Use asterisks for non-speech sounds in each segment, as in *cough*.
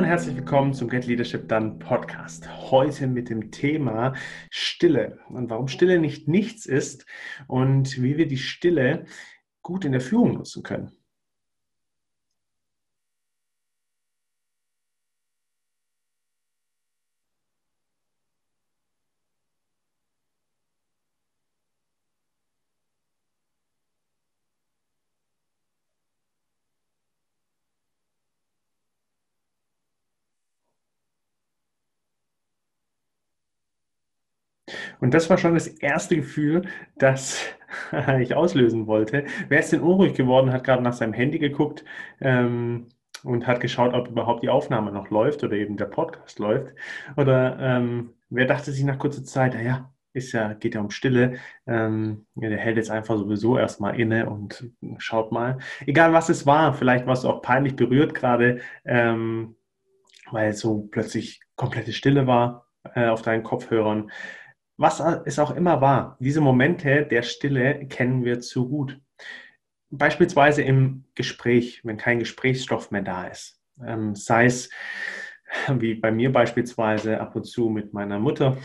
und herzlich willkommen zum Get Leadership Done Podcast. Heute mit dem Thema Stille und warum Stille nicht nichts ist und wie wir die Stille gut in der Führung nutzen können. Und das war schon das erste Gefühl, das *laughs* ich auslösen wollte. Wer ist denn unruhig geworden, hat gerade nach seinem Handy geguckt ähm, und hat geschaut, ob überhaupt die Aufnahme noch läuft oder eben der Podcast läuft. Oder ähm, wer dachte sich nach kurzer Zeit, naja, ist ja, geht ja um Stille. Ähm, der hält jetzt einfach sowieso erstmal inne und schaut mal. Egal was es war, vielleicht warst du auch peinlich berührt gerade, ähm, weil so plötzlich komplette Stille war äh, auf deinen Kopfhörern was es auch immer war, diese Momente der Stille kennen wir zu gut. Beispielsweise im Gespräch, wenn kein Gesprächsstoff mehr da ist. Ähm, sei es wie bei mir beispielsweise ab und zu mit meiner Mutter,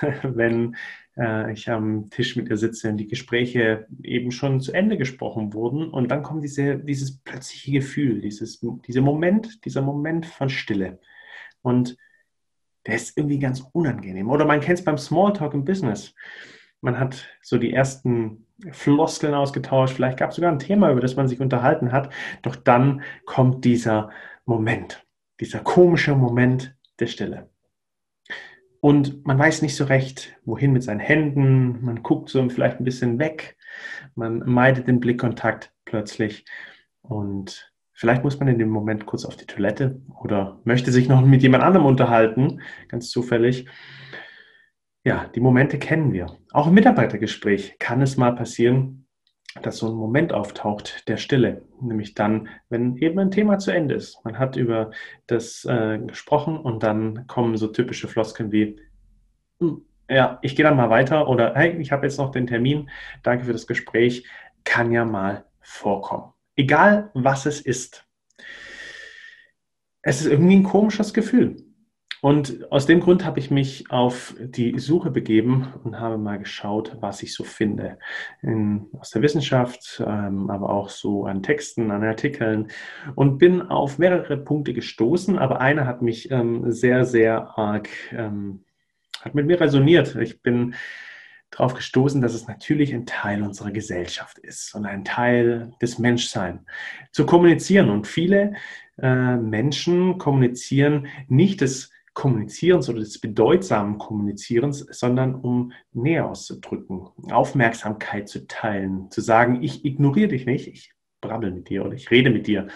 *laughs* wenn äh, ich am Tisch mit ihr sitze und die Gespräche eben schon zu Ende gesprochen wurden und dann kommt diese, dieses plötzliche Gefühl, dieses, dieser Moment, dieser Moment von Stille. Und der ist irgendwie ganz unangenehm. Oder man kennt es beim Smalltalk im Business. Man hat so die ersten Floskeln ausgetauscht, vielleicht gab es sogar ein Thema, über das man sich unterhalten hat. Doch dann kommt dieser Moment, dieser komische Moment der Stille. Und man weiß nicht so recht, wohin mit seinen Händen. Man guckt so vielleicht ein bisschen weg. Man meidet den Blickkontakt plötzlich. Und Vielleicht muss man in dem Moment kurz auf die Toilette oder möchte sich noch mit jemand anderem unterhalten, ganz zufällig. Ja, die Momente kennen wir. Auch im Mitarbeitergespräch kann es mal passieren, dass so ein Moment auftaucht der Stille, nämlich dann, wenn eben ein Thema zu Ende ist. Man hat über das äh, gesprochen und dann kommen so typische Floskeln wie, hm, ja, ich gehe dann mal weiter oder hey, ich habe jetzt noch den Termin, danke für das Gespräch, kann ja mal vorkommen. Egal was es ist. Es ist irgendwie ein komisches Gefühl. Und aus dem Grund habe ich mich auf die Suche begeben und habe mal geschaut, was ich so finde. In, aus der Wissenschaft, ähm, aber auch so an Texten, an Artikeln und bin auf mehrere Punkte gestoßen, aber einer hat mich ähm, sehr, sehr arg, ähm, hat mit mir resoniert. Ich bin darauf gestoßen, dass es natürlich ein Teil unserer Gesellschaft ist und ein Teil des Menschseins. Zu kommunizieren. Und viele äh, Menschen kommunizieren nicht des Kommunizierens oder des bedeutsamen Kommunizierens, sondern um näher auszudrücken, Aufmerksamkeit zu teilen, zu sagen, ich ignoriere dich nicht, ich brabbel mit dir oder ich rede mit dir.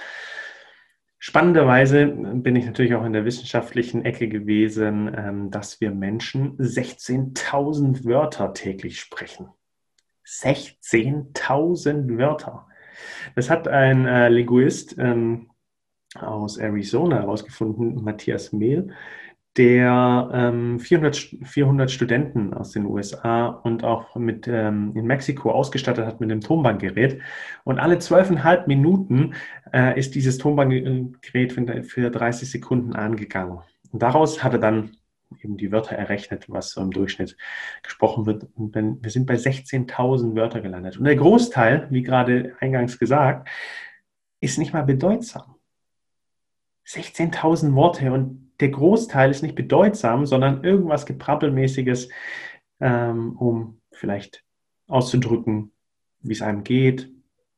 Spannenderweise bin ich natürlich auch in der wissenschaftlichen Ecke gewesen, ähm, dass wir Menschen 16.000 Wörter täglich sprechen. 16.000 Wörter. Das hat ein äh, Linguist ähm, aus Arizona herausgefunden, Matthias Mehl der ähm, 400, 400 Studenten aus den USA und auch mit ähm, in Mexiko ausgestattet hat mit einem Tonbandgerät. Und alle zwölfeinhalb Minuten äh, ist dieses Tonbandgerät für, für 30 Sekunden angegangen. Und daraus hat er dann eben die Wörter errechnet, was so im Durchschnitt gesprochen wird. Und wenn, wir sind bei 16.000 Wörter gelandet. Und der Großteil, wie gerade eingangs gesagt, ist nicht mal bedeutsam. 16.000 Worte und der Großteil ist nicht bedeutsam, sondern irgendwas Geprappelmäßiges, ähm, um vielleicht auszudrücken, wie es einem geht.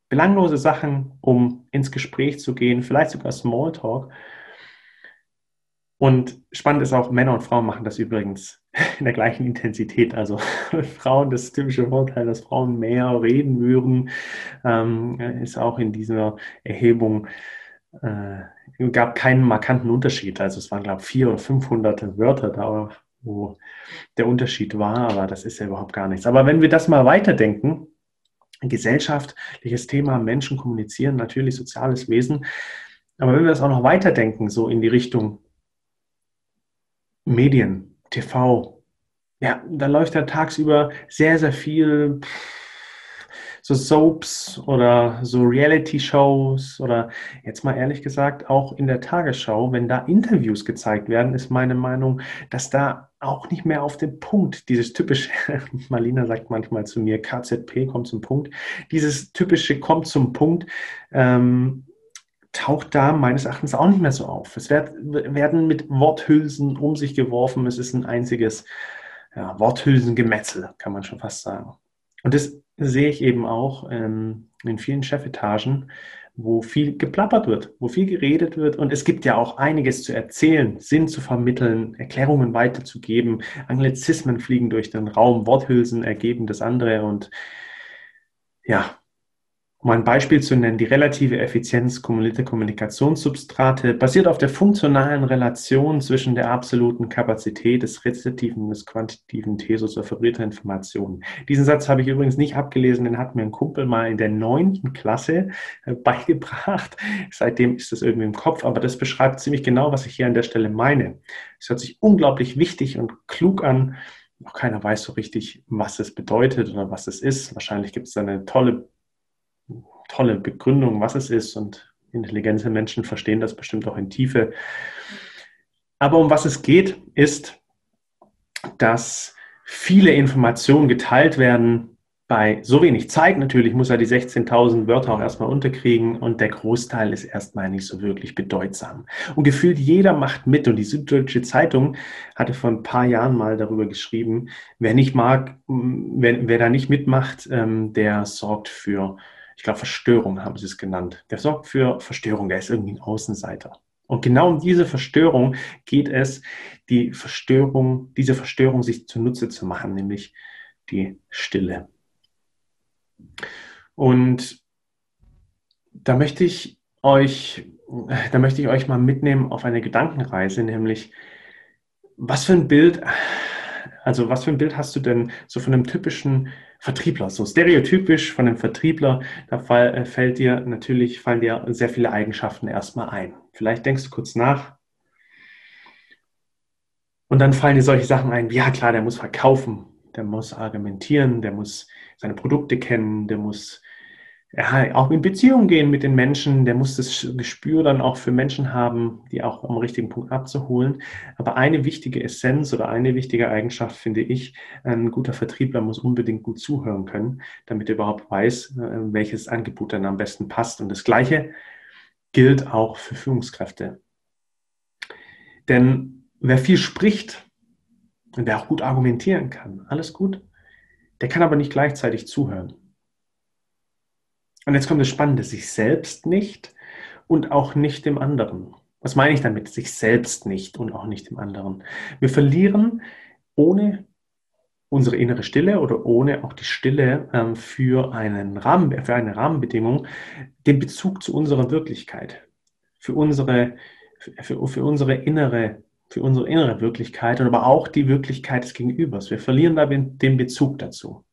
Belanglose Sachen, um ins Gespräch zu gehen, vielleicht sogar Smalltalk. Und spannend ist auch, Männer und Frauen machen das übrigens *laughs* in der gleichen Intensität. Also *laughs* Frauen, das typische Vorteil, dass Frauen mehr reden würden, ähm, ist auch in dieser Erhebung äh, gab keinen markanten Unterschied. Also es waren, glaube ich, vier oder 500 Wörter da, wo der Unterschied war, aber das ist ja überhaupt gar nichts. Aber wenn wir das mal weiterdenken, gesellschaftliches Thema, Menschen kommunizieren, natürlich soziales Wesen, aber wenn wir das auch noch weiterdenken, so in die Richtung Medien, TV, ja, da läuft ja tagsüber sehr, sehr viel so Soaps oder so Reality-Shows oder jetzt mal ehrlich gesagt auch in der Tagesschau, wenn da Interviews gezeigt werden, ist meine Meinung, dass da auch nicht mehr auf den Punkt, dieses typische, *laughs* Marlina sagt manchmal zu mir, KZP kommt zum Punkt, dieses typische kommt zum Punkt, ähm, taucht da meines Erachtens auch nicht mehr so auf. Es wird, werden mit Worthülsen um sich geworfen, es ist ein einziges ja, Worthülsengemetzel, kann man schon fast sagen. Und das sehe ich eben auch ähm, in vielen Chefetagen, wo viel geplappert wird, wo viel geredet wird. Und es gibt ja auch einiges zu erzählen, Sinn zu vermitteln, Erklärungen weiterzugeben. Anglizismen fliegen durch den Raum, Worthülsen ergeben das andere. Und ja, um ein Beispiel zu nennen, die relative Effizienz kumulierte Kommunikationssubstrate basiert auf der funktionalen Relation zwischen der absoluten Kapazität des rezeptiven und des quantitativen Thesos referierter Informationen. Diesen Satz habe ich übrigens nicht abgelesen, den hat mir ein Kumpel mal in der neunten Klasse äh, *laughs* beigebracht. Seitdem ist das irgendwie im Kopf, aber das beschreibt ziemlich genau, was ich hier an der Stelle meine. Es hört sich unglaublich wichtig und klug an. Noch keiner weiß so richtig, was es bedeutet oder was es ist. Wahrscheinlich gibt es da eine tolle tolle Begründung, was es ist und intelligente Menschen verstehen das bestimmt auch in Tiefe. Aber um was es geht, ist, dass viele Informationen geteilt werden bei so wenig Zeit. Natürlich muss er die 16.000 Wörter auch erstmal unterkriegen und der Großteil ist erstmal nicht so wirklich bedeutsam. Und gefühlt jeder macht mit und die Süddeutsche Zeitung hatte vor ein paar Jahren mal darüber geschrieben, wer nicht mag, wer, wer da nicht mitmacht, ähm, der sorgt für ich glaube, Verstörung haben sie es genannt. Der sorgt für Verstörung, der ist irgendwie ein Außenseiter. Und genau um diese Verstörung geht es, die Verstörung, diese Verstörung sich zunutze zu machen, nämlich die Stille. Und da möchte ich euch, da möchte ich euch mal mitnehmen auf eine Gedankenreise, nämlich was für ein Bild, also was für ein Bild hast du denn so von einem typischen Vertriebler, so stereotypisch von einem Vertriebler, da fall, äh, fällt dir natürlich, fallen dir sehr viele Eigenschaften erstmal ein. Vielleicht denkst du kurz nach. Und dann fallen dir solche Sachen ein, ja klar, der muss verkaufen, der muss argumentieren, der muss seine Produkte kennen, der muss ja, auch in Beziehung gehen mit den Menschen, der muss das Gespür dann auch für Menschen haben, die auch am richtigen Punkt abzuholen. Aber eine wichtige Essenz oder eine wichtige Eigenschaft finde ich, ein guter Vertriebler muss unbedingt gut zuhören können, damit er überhaupt weiß, äh, welches Angebot dann am besten passt. Und das Gleiche gilt auch für Führungskräfte. Denn wer viel spricht und wer auch gut argumentieren kann, alles gut, der kann aber nicht gleichzeitig zuhören. Und jetzt kommt das Spannende, sich selbst nicht und auch nicht dem anderen. Was meine ich damit? Sich selbst nicht und auch nicht dem anderen. Wir verlieren ohne unsere innere Stille oder ohne auch die Stille ähm, für, einen Rahmen, für eine Rahmenbedingung den Bezug zu unserer Wirklichkeit, für unsere, für, für unsere innere für unsere innere Wirklichkeit und aber auch die Wirklichkeit des Gegenübers. Wir verlieren da den Bezug dazu.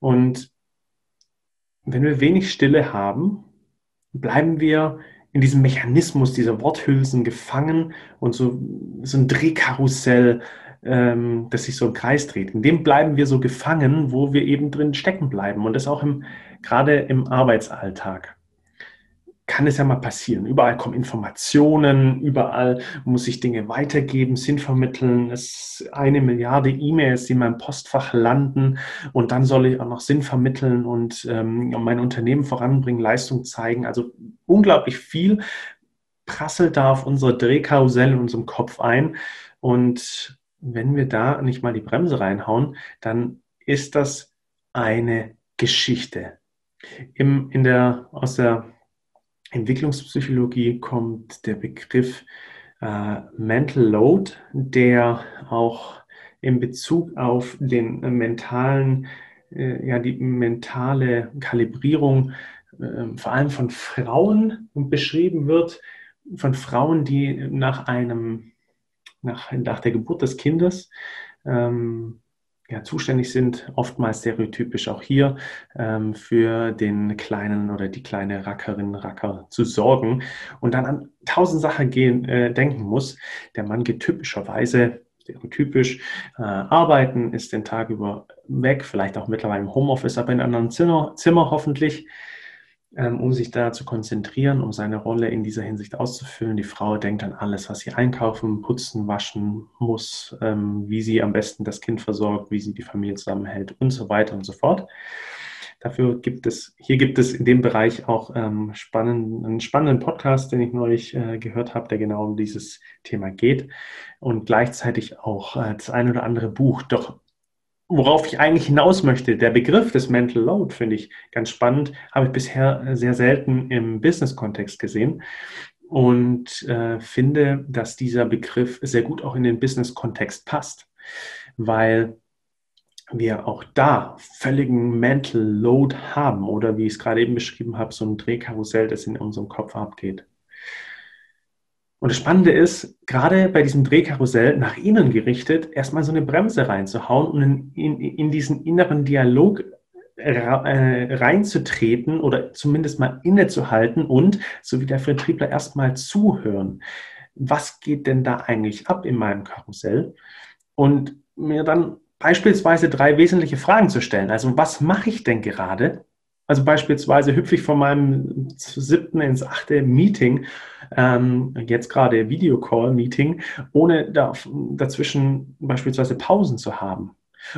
Und wenn wir wenig Stille haben, bleiben wir in diesem Mechanismus dieser Worthülsen gefangen und so, so ein Drehkarussell, ähm, das sich so im Kreis dreht. In dem bleiben wir so gefangen, wo wir eben drin stecken bleiben. Und das auch im, gerade im Arbeitsalltag kann es ja mal passieren. Überall kommen Informationen, überall muss ich Dinge weitergeben, Sinn vermitteln. Es ist eine Milliarde E-Mails, die in meinem Postfach landen und dann soll ich auch noch Sinn vermitteln und ähm, mein Unternehmen voranbringen, Leistung zeigen. Also unglaublich viel prasselt da auf unsere Drehkarussell in unserem Kopf ein. Und wenn wir da nicht mal die Bremse reinhauen, dann ist das eine Geschichte. Im, in der, aus der Entwicklungspsychologie kommt der Begriff äh, Mental Load, der auch in Bezug auf den äh, mentalen, äh, ja, die mentale Kalibrierung äh, vor allem von Frauen beschrieben wird, von Frauen, die nach einem, nach, nach der Geburt des Kindes ähm, ja, zuständig sind, oftmals stereotypisch auch hier, ähm, für den kleinen oder die kleine Rackerin, Racker zu sorgen und dann an tausend Sachen gehen, äh, denken muss. Der Mann geht typischerweise stereotypisch. Äh, arbeiten ist den Tag über weg, vielleicht auch mittlerweile im Homeoffice, aber in einem anderen Zimmer, Zimmer hoffentlich, um sich da zu konzentrieren, um seine Rolle in dieser Hinsicht auszufüllen. Die Frau denkt an alles, was sie einkaufen, putzen, waschen muss, ähm, wie sie am besten das Kind versorgt, wie sie die Familie zusammenhält und so weiter und so fort. Dafür gibt es, hier gibt es in dem Bereich auch ähm, spannend, einen spannenden Podcast, den ich neulich äh, gehört habe, der genau um dieses Thema geht und gleichzeitig auch äh, das ein oder andere Buch. Doch worauf ich eigentlich hinaus möchte, der Begriff des Mental Load finde ich ganz spannend, habe ich bisher sehr selten im Business-Kontext gesehen und äh, finde, dass dieser Begriff sehr gut auch in den Business-Kontext passt, weil wir auch da völligen Mental Load haben oder wie ich es gerade eben beschrieben habe, so ein Drehkarussell, das in unserem Kopf abgeht. Und das Spannende ist, gerade bei diesem Drehkarussell nach innen gerichtet, erstmal so eine Bremse reinzuhauen und in, in, in diesen inneren Dialog äh, reinzutreten oder zumindest mal innezuhalten und, so wie der Vertriebler, erstmal zuhören. Was geht denn da eigentlich ab in meinem Karussell? Und mir dann beispielsweise drei wesentliche Fragen zu stellen. Also was mache ich denn gerade? Also beispielsweise hüpfe ich von meinem siebten ins achte Meeting, ähm, jetzt gerade Videocall-Meeting, ohne da, dazwischen beispielsweise Pausen zu haben.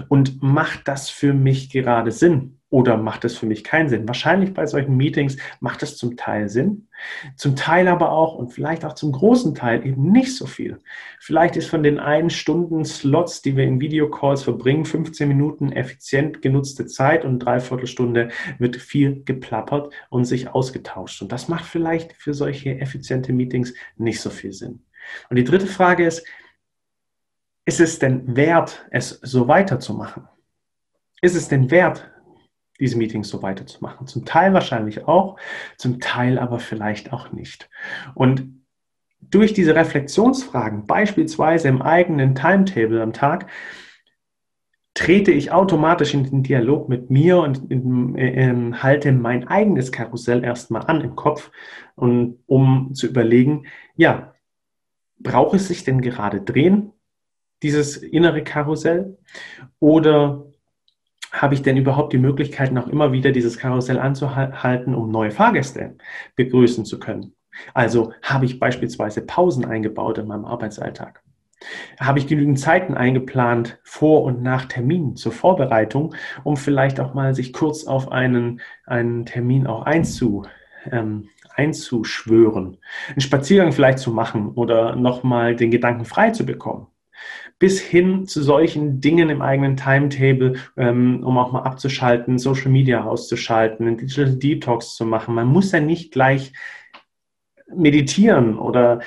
Und macht das für mich gerade Sinn? Oder macht es für mich keinen Sinn? Wahrscheinlich bei solchen Meetings macht es zum Teil Sinn, zum Teil aber auch und vielleicht auch zum großen Teil eben nicht so viel. Vielleicht ist von den einen Stunden Slots, die wir in Videocalls verbringen, 15 Minuten effizient genutzte Zeit und dreiviertel Stunde wird viel geplappert und sich ausgetauscht. Und das macht vielleicht für solche effiziente Meetings nicht so viel Sinn. Und die dritte Frage ist, ist es denn wert, es so weiterzumachen? Ist es denn wert, diese Meetings so weiterzumachen. Zum Teil wahrscheinlich auch, zum Teil aber vielleicht auch nicht. Und durch diese Reflexionsfragen, beispielsweise im eigenen Timetable am Tag, trete ich automatisch in den Dialog mit mir und in, in, halte mein eigenes Karussell erstmal an im Kopf, und, um zu überlegen, ja, braucht es sich denn gerade drehen, dieses innere Karussell? Oder habe ich denn überhaupt die Möglichkeiten, auch immer wieder dieses Karussell anzuhalten, um neue Fahrgäste begrüßen zu können? Also habe ich beispielsweise Pausen eingebaut in meinem Arbeitsalltag? Habe ich genügend Zeiten eingeplant vor und nach Terminen zur Vorbereitung, um vielleicht auch mal sich kurz auf einen, einen Termin auch einzu, ähm, einzuschwören, einen Spaziergang vielleicht zu machen oder nochmal den Gedanken frei zu bekommen? Bis hin zu solchen Dingen im eigenen Timetable, ähm, um auch mal abzuschalten, Social Media auszuschalten, einen Digital Detox zu machen. Man muss ja nicht gleich meditieren oder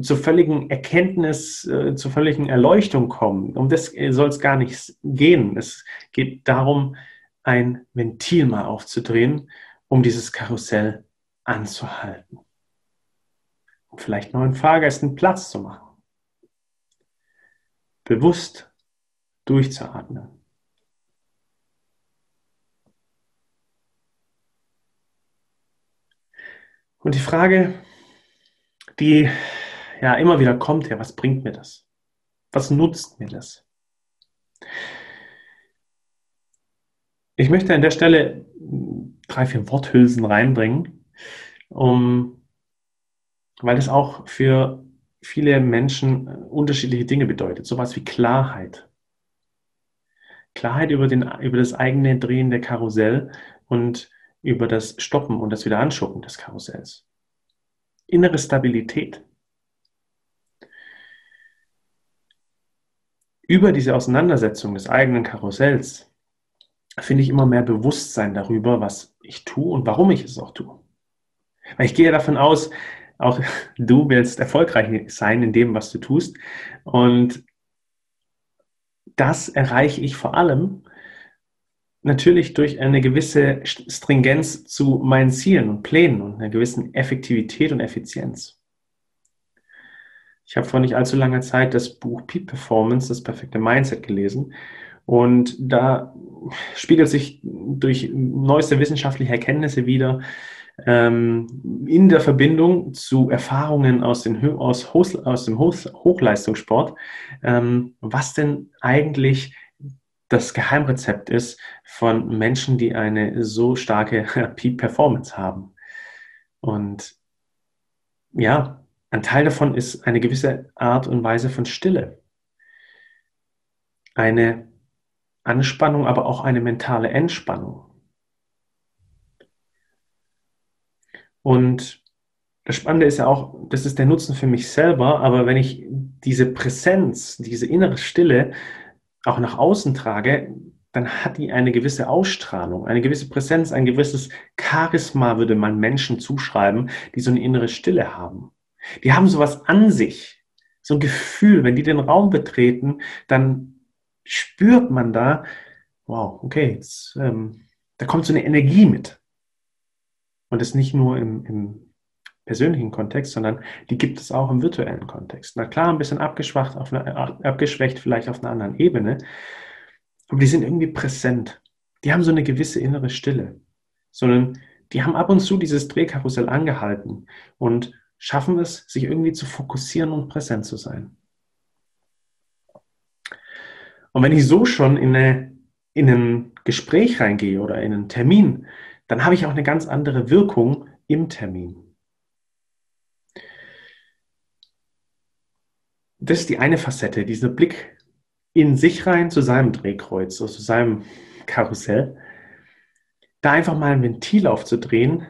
zur völligen Erkenntnis, äh, zur völligen Erleuchtung kommen. Um das soll es gar nicht gehen. Es geht darum, ein Ventil mal aufzudrehen, um dieses Karussell anzuhalten. Um vielleicht neuen Fahrgästen Platz zu machen bewusst durchzuatmen. Und die Frage, die ja immer wieder kommt, ja, was bringt mir das? Was nutzt mir das? Ich möchte an der Stelle drei, vier Worthülsen reinbringen, um, weil es auch für viele Menschen äh, unterschiedliche Dinge bedeutet. Sowas wie Klarheit. Klarheit über, den, über das eigene Drehen der Karussell und über das Stoppen und das Wiederanschuppen des Karussells. Innere Stabilität. Über diese Auseinandersetzung des eigenen Karussells finde ich immer mehr Bewusstsein darüber, was ich tue und warum ich es auch tue. Weil ich gehe davon aus, auch du willst erfolgreich sein in dem, was du tust. Und das erreiche ich vor allem natürlich durch eine gewisse Stringenz zu meinen Zielen und Plänen und einer gewissen Effektivität und Effizienz. Ich habe vor nicht allzu langer Zeit das Buch Peak Performance, das perfekte Mindset gelesen. Und da spiegelt sich durch neueste wissenschaftliche Erkenntnisse wieder, ähm, in der Verbindung zu Erfahrungen aus, den, aus, aus dem Hochleistungssport, ähm, was denn eigentlich das Geheimrezept ist von Menschen, die eine so starke *laughs* Peak Performance haben. Und ja, ein Teil davon ist eine gewisse Art und Weise von Stille. Eine Anspannung, aber auch eine mentale Entspannung. Und das Spannende ist ja auch, das ist der Nutzen für mich selber, aber wenn ich diese Präsenz, diese innere Stille auch nach außen trage, dann hat die eine gewisse Ausstrahlung, eine gewisse Präsenz, ein gewisses Charisma würde man Menschen zuschreiben, die so eine innere Stille haben. Die haben sowas an sich, so ein Gefühl, wenn die den Raum betreten, dann spürt man da, wow, okay, jetzt, ähm, da kommt so eine Energie mit. Und das nicht nur im, im, persönlichen Kontext, sondern die gibt es auch im virtuellen Kontext. Na klar, ein bisschen abgeschwacht, auf eine, abgeschwächt vielleicht auf einer anderen Ebene, aber die sind irgendwie präsent. Die haben so eine gewisse innere Stille, sondern die haben ab und zu dieses Drehkarussell angehalten und schaffen es, sich irgendwie zu fokussieren und präsent zu sein. Und wenn ich so schon in, eine, in ein Gespräch reingehe oder in einen Termin, dann habe ich auch eine ganz andere Wirkung im Termin. Das ist die eine Facette, dieser Blick in sich rein zu seinem Drehkreuz, zu seinem Karussell. Da einfach mal ein Ventil aufzudrehen,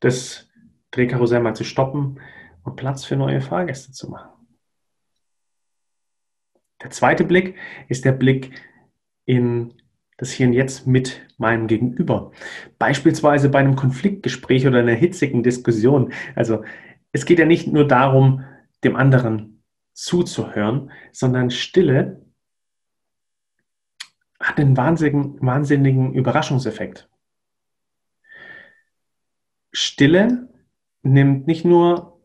das Drehkarussell mal zu stoppen und Platz für neue Fahrgäste zu machen. Der zweite Blick ist der Blick in das Hier und Jetzt mit meinem Gegenüber. Beispielsweise bei einem Konfliktgespräch oder einer hitzigen Diskussion. Also es geht ja nicht nur darum, dem anderen zuzuhören, sondern Stille hat einen wahnsinnigen, wahnsinnigen Überraschungseffekt. Stille nimmt nicht nur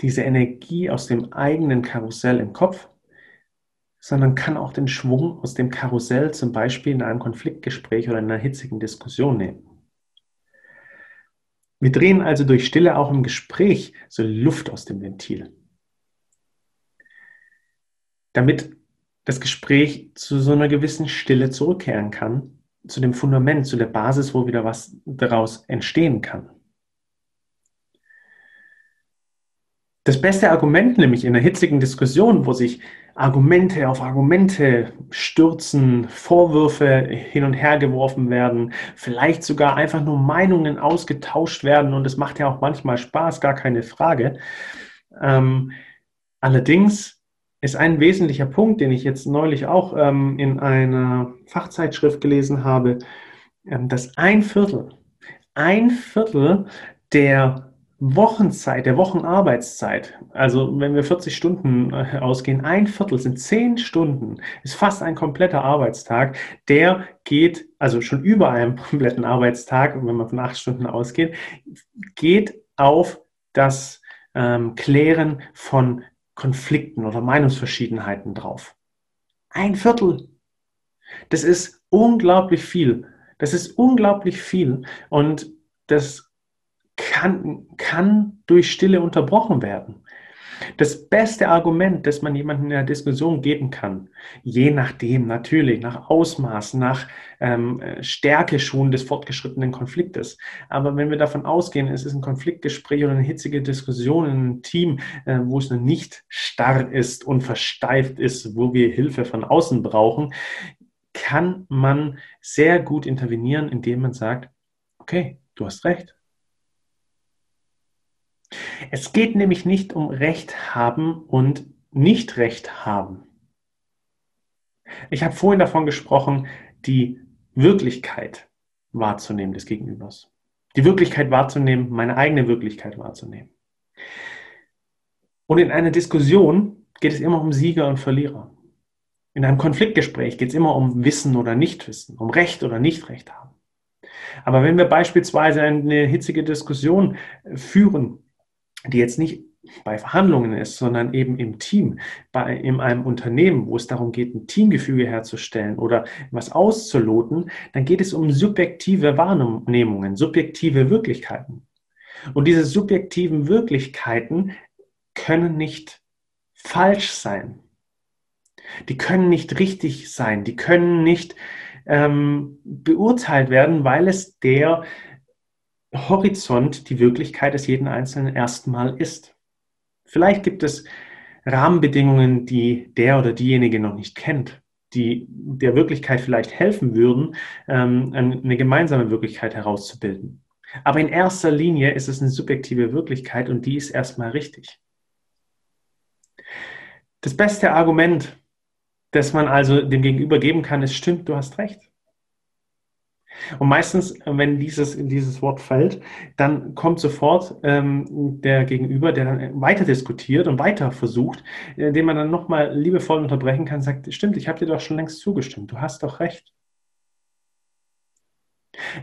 diese Energie aus dem eigenen Karussell im Kopf, sondern kann auch den Schwung aus dem Karussell zum Beispiel in einem Konfliktgespräch oder in einer hitzigen Diskussion nehmen. Wir drehen also durch Stille auch im Gespräch so Luft aus dem Ventil, damit das Gespräch zu so einer gewissen Stille zurückkehren kann, zu dem Fundament, zu der Basis, wo wieder was daraus entstehen kann. Das beste Argument nämlich in einer hitzigen Diskussion, wo sich Argumente auf Argumente stürzen, Vorwürfe hin und her geworfen werden, vielleicht sogar einfach nur Meinungen ausgetauscht werden und es macht ja auch manchmal Spaß, gar keine Frage. Ähm, allerdings ist ein wesentlicher Punkt, den ich jetzt neulich auch ähm, in einer Fachzeitschrift gelesen habe, ähm, dass ein Viertel, ein Viertel der Wochenzeit, der Wochenarbeitszeit, also wenn wir 40 Stunden äh, ausgehen, ein Viertel sind 10 Stunden, ist fast ein kompletter Arbeitstag, der geht, also schon über einem *laughs* kompletten Arbeitstag, wenn man von 8 Stunden ausgeht, geht auf das ähm, Klären von Konflikten oder Meinungsverschiedenheiten drauf. Ein Viertel. Das ist unglaublich viel. Das ist unglaublich viel. Und das kann, kann durch Stille unterbrochen werden. Das beste Argument, das man jemandem in der Diskussion geben kann, je nachdem natürlich, nach Ausmaß, nach ähm, Stärke schon des fortgeschrittenen Konfliktes. Aber wenn wir davon ausgehen, es ist ein Konfliktgespräch oder eine hitzige Diskussion in einem Team, äh, wo es nicht starr ist und versteift ist, wo wir Hilfe von außen brauchen, kann man sehr gut intervenieren, indem man sagt, okay, du hast recht, es geht nämlich nicht um Recht haben und nicht Recht haben. Ich habe vorhin davon gesprochen, die Wirklichkeit wahrzunehmen des Gegenübers. Die Wirklichkeit wahrzunehmen, meine eigene Wirklichkeit wahrzunehmen. Und in einer Diskussion geht es immer um Sieger und Verlierer. In einem Konfliktgespräch geht es immer um Wissen oder Nichtwissen, um Recht oder Nichtrecht haben. Aber wenn wir beispielsweise eine hitzige Diskussion führen die jetzt nicht bei Verhandlungen ist, sondern eben im Team, bei, in einem Unternehmen, wo es darum geht, ein Teamgefüge herzustellen oder was auszuloten, dann geht es um subjektive Wahrnehmungen, subjektive Wirklichkeiten. Und diese subjektiven Wirklichkeiten können nicht falsch sein. Die können nicht richtig sein. Die können nicht ähm, beurteilt werden, weil es der Horizont, die Wirklichkeit des jeden Einzelnen erstmal ist. Vielleicht gibt es Rahmenbedingungen, die der oder diejenige noch nicht kennt, die der Wirklichkeit vielleicht helfen würden, ähm, eine gemeinsame Wirklichkeit herauszubilden. Aber in erster Linie ist es eine subjektive Wirklichkeit und die ist erstmal richtig. Das beste Argument, das man also dem Gegenüber geben kann, ist, stimmt, du hast recht. Und meistens, wenn dieses, dieses Wort fällt, dann kommt sofort ähm, der Gegenüber, der dann weiter diskutiert und weiter versucht, indem man dann nochmal liebevoll unterbrechen kann, sagt, stimmt, ich habe dir doch schon längst zugestimmt, du hast doch recht.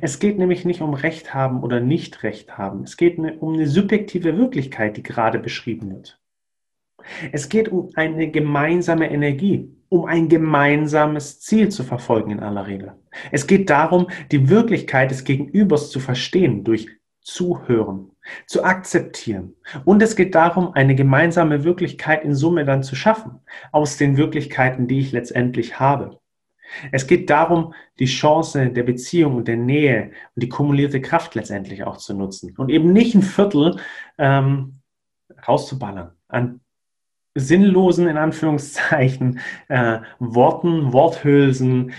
Es geht nämlich nicht um Recht haben oder nicht Recht haben. Es geht um eine subjektive Wirklichkeit, die gerade beschrieben wird. Es geht um eine gemeinsame Energie, um ein gemeinsames Ziel zu verfolgen in aller Regel. Es geht darum, die Wirklichkeit des Gegenübers zu verstehen durch Zuhören, zu akzeptieren. Und es geht darum, eine gemeinsame Wirklichkeit in Summe dann zu schaffen, aus den Wirklichkeiten, die ich letztendlich habe. Es geht darum, die Chance der Beziehung und der Nähe und die kumulierte Kraft letztendlich auch zu nutzen und eben nicht ein Viertel ähm, rauszuballern an sinnlosen, in Anführungszeichen, äh, Worten, Worthülsen,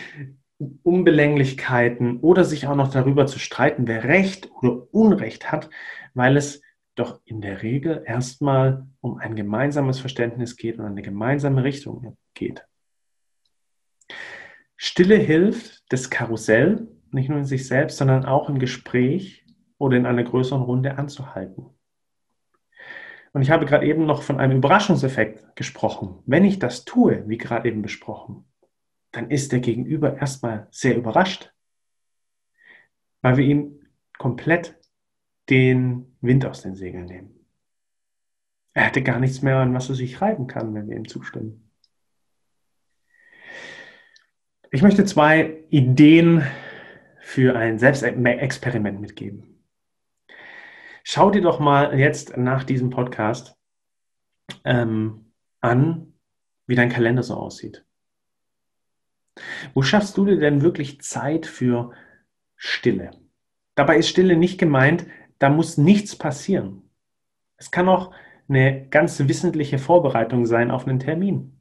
Unbelänglichkeiten oder sich auch noch darüber zu streiten, wer Recht oder Unrecht hat, weil es doch in der Regel erstmal um ein gemeinsames Verständnis geht und eine gemeinsame Richtung geht. Stille hilft, das Karussell nicht nur in sich selbst, sondern auch im Gespräch oder in einer größeren Runde anzuhalten. Und ich habe gerade eben noch von einem Überraschungseffekt gesprochen. Wenn ich das tue, wie gerade eben besprochen, dann ist der Gegenüber erstmal sehr überrascht, weil wir ihm komplett den Wind aus den Segeln nehmen. Er hätte gar nichts mehr, an was er sich reiben kann, wenn wir ihm zustimmen. Ich möchte zwei Ideen für ein Selbstexperiment mitgeben. Schau dir doch mal jetzt nach diesem Podcast ähm, an, wie dein Kalender so aussieht. Wo schaffst du dir denn wirklich Zeit für Stille? Dabei ist Stille nicht gemeint, da muss nichts passieren. Es kann auch eine ganz wissentliche Vorbereitung sein auf einen Termin.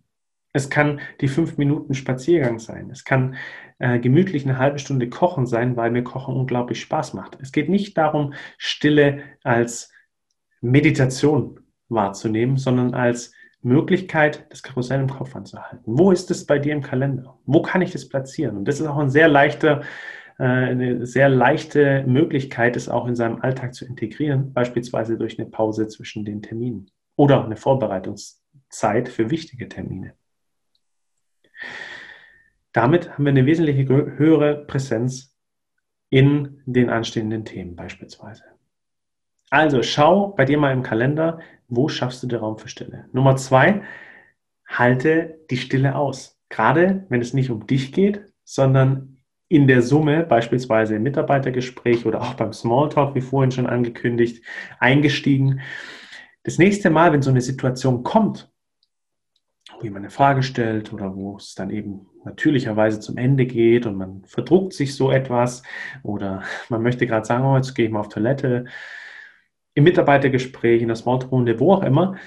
Es kann die fünf Minuten Spaziergang sein. Es kann äh, gemütlich eine halbe Stunde Kochen sein, weil mir Kochen unglaublich Spaß macht. Es geht nicht darum, Stille als Meditation wahrzunehmen, sondern als Möglichkeit, das Karussell im Kopf anzuhalten. Wo ist es bei dir im Kalender? Wo kann ich das platzieren? Und das ist auch ein sehr leichter, äh, eine sehr leichte Möglichkeit, es auch in seinem Alltag zu integrieren, beispielsweise durch eine Pause zwischen den Terminen oder eine Vorbereitungszeit für wichtige Termine. Damit haben wir eine wesentlich höhere Präsenz in den anstehenden Themen beispielsweise. Also schau bei dir mal im Kalender, wo schaffst du den Raum für Stille. Nummer zwei, halte die Stille aus. Gerade wenn es nicht um dich geht, sondern in der Summe, beispielsweise im Mitarbeitergespräch oder auch beim Smalltalk, wie vorhin schon angekündigt, eingestiegen. Das nächste Mal, wenn so eine Situation kommt, wo jemand eine Frage stellt oder wo es dann eben natürlicherweise zum Ende geht und man verdruckt sich so etwas oder *laughs* man möchte gerade sagen, oh, jetzt gehe ich mal auf Toilette, im Mitarbeitergespräch, in der Smalltalk-Runde, wo auch immer,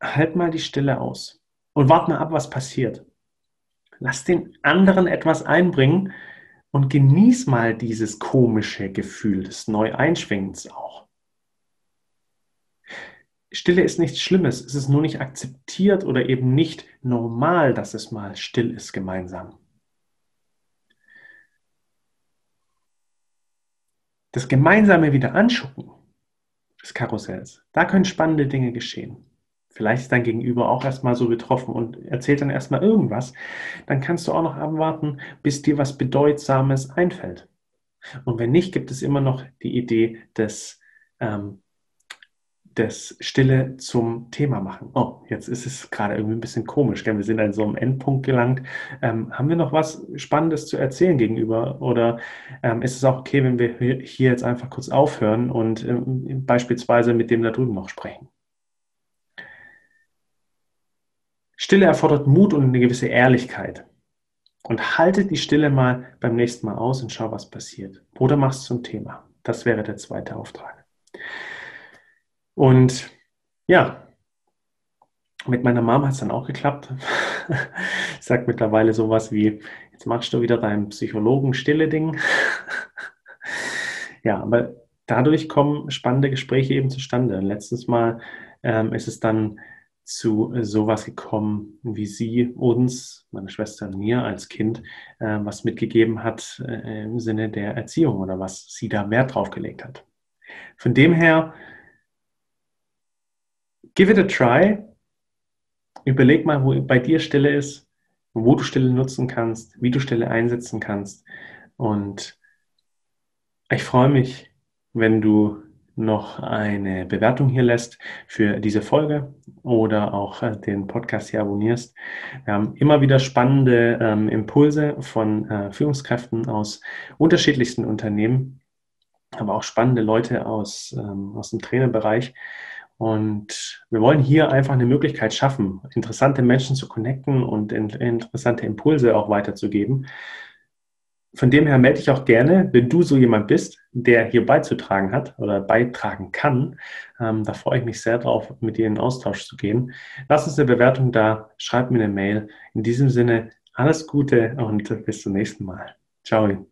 halt mal die Stille aus und wart mal ab, was passiert. Lass den anderen etwas einbringen und genieß mal dieses komische Gefühl des Neueinschwingens auch. Stille ist nichts Schlimmes, es ist nur nicht akzeptiert oder eben nicht normal, dass es mal still ist gemeinsam. Das gemeinsame wieder anschucken des Karussells, da können spannende Dinge geschehen. Vielleicht ist dein Gegenüber auch erstmal so betroffen und erzählt dann erstmal irgendwas. Dann kannst du auch noch abwarten, bis dir was Bedeutsames einfällt. Und wenn nicht, gibt es immer noch die Idee des ähm, das Stille zum Thema machen. Oh, jetzt ist es gerade irgendwie ein bisschen komisch, gell? wir sind an so einem Endpunkt gelangt. Ähm, haben wir noch was Spannendes zu erzählen gegenüber? Oder ähm, ist es auch okay, wenn wir hier jetzt einfach kurz aufhören und ähm, beispielsweise mit dem da drüben noch sprechen? Stille erfordert Mut und eine gewisse Ehrlichkeit. Und haltet die Stille mal beim nächsten Mal aus und schau, was passiert. Oder mach es zum Thema. Das wäre der zweite Auftrag. Und ja, mit meiner Mom hat es dann auch geklappt. *laughs* ich sage mittlerweile sowas wie, jetzt machst du wieder dein Psychologen-Stille-Ding. *laughs* ja, aber dadurch kommen spannende Gespräche eben zustande. Letztes Mal ähm, ist es dann zu sowas gekommen, wie sie uns, meine Schwester und mir als Kind, äh, was mitgegeben hat äh, im Sinne der Erziehung oder was sie da Wert drauf gelegt hat. Von dem her, give it a try. Überleg mal, wo bei dir Stille ist, wo du Stille nutzen kannst, wie du Stille einsetzen kannst. Und ich freue mich, wenn du noch eine Bewertung hier lässt für diese Folge oder auch äh, den Podcast hier abonnierst. Wir haben immer wieder spannende ähm, Impulse von äh, Führungskräften aus unterschiedlichsten Unternehmen, aber auch spannende Leute aus, ähm, aus dem Trainerbereich. Und wir wollen hier einfach eine Möglichkeit schaffen, interessante Menschen zu connecten und in, interessante Impulse auch weiterzugeben. Von dem her melde dich auch gerne, wenn du so jemand bist, der hier beizutragen hat oder beitragen kann. Ähm, da freue ich mich sehr drauf, mit dir in Austausch zu gehen. Lass uns eine Bewertung da, schreib mir eine Mail. In diesem Sinne, alles Gute und bis zum nächsten Mal. Ciao.